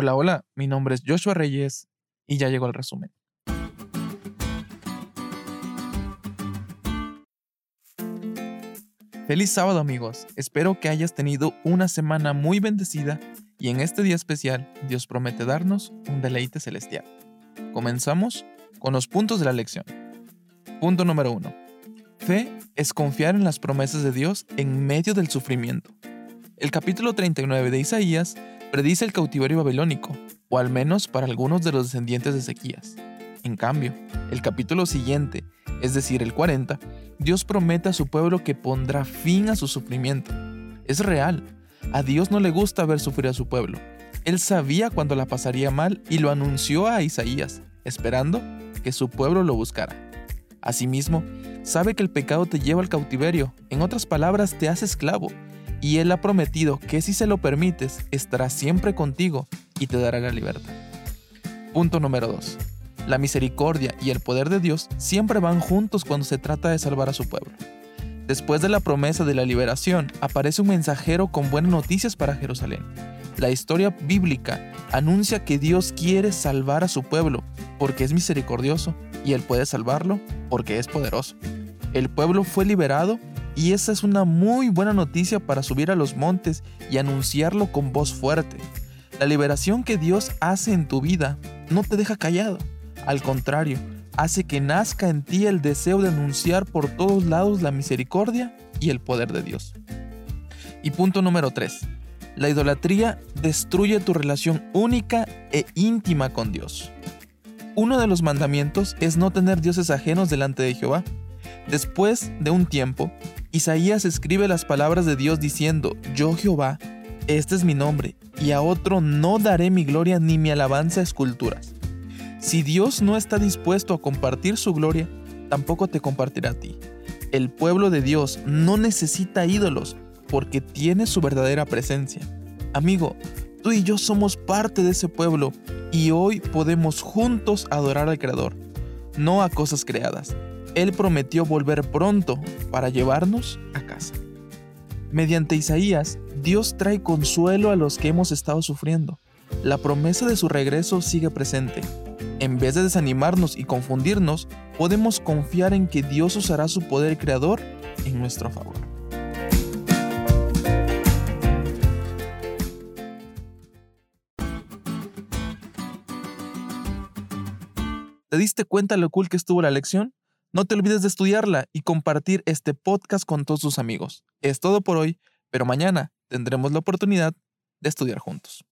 Hola, hola, mi nombre es Joshua Reyes y ya llegó el resumen. Feliz sábado amigos, espero que hayas tenido una semana muy bendecida y en este día especial Dios promete darnos un deleite celestial. Comenzamos con los puntos de la lección. Punto número 1. Fe es confiar en las promesas de Dios en medio del sufrimiento. El capítulo 39 de Isaías predice el cautiverio babilónico, o al menos para algunos de los descendientes de Ezequías. En cambio, el capítulo siguiente, es decir, el 40, Dios promete a su pueblo que pondrá fin a su sufrimiento. Es real. A Dios no le gusta ver sufrir a su pueblo. Él sabía cuando la pasaría mal y lo anunció a Isaías, esperando que su pueblo lo buscara. Asimismo, sabe que el pecado te lleva al cautiverio, en otras palabras, te hace esclavo, y Él ha prometido que si se lo permites, estará siempre contigo y te dará la libertad. Punto número 2. La misericordia y el poder de Dios siempre van juntos cuando se trata de salvar a su pueblo. Después de la promesa de la liberación, aparece un mensajero con buenas noticias para Jerusalén. La historia bíblica anuncia que Dios quiere salvar a su pueblo porque es misericordioso y Él puede salvarlo porque es poderoso. El pueblo fue liberado y esa es una muy buena noticia para subir a los montes y anunciarlo con voz fuerte. La liberación que Dios hace en tu vida no te deja callado. Al contrario, hace que nazca en ti el deseo de anunciar por todos lados la misericordia y el poder de Dios. Y punto número 3. La idolatría destruye tu relación única e íntima con Dios. Uno de los mandamientos es no tener dioses ajenos delante de Jehová. Después de un tiempo, Isaías escribe las palabras de Dios diciendo, Yo Jehová, este es mi nombre, y a otro no daré mi gloria ni mi alabanza a esculturas. Si Dios no está dispuesto a compartir su gloria, tampoco te compartirá a ti. El pueblo de Dios no necesita ídolos porque tiene su verdadera presencia. Amigo, tú y yo somos parte de ese pueblo y hoy podemos juntos adorar al Creador, no a cosas creadas. Él prometió volver pronto para llevarnos a casa. Mediante Isaías, Dios trae consuelo a los que hemos estado sufriendo. La promesa de su regreso sigue presente. En vez de desanimarnos y confundirnos, podemos confiar en que Dios usará su poder creador en nuestro favor. ¿Te diste cuenta lo cool que estuvo la lección? No te olvides de estudiarla y compartir este podcast con todos tus amigos. Es todo por hoy, pero mañana tendremos la oportunidad de estudiar juntos.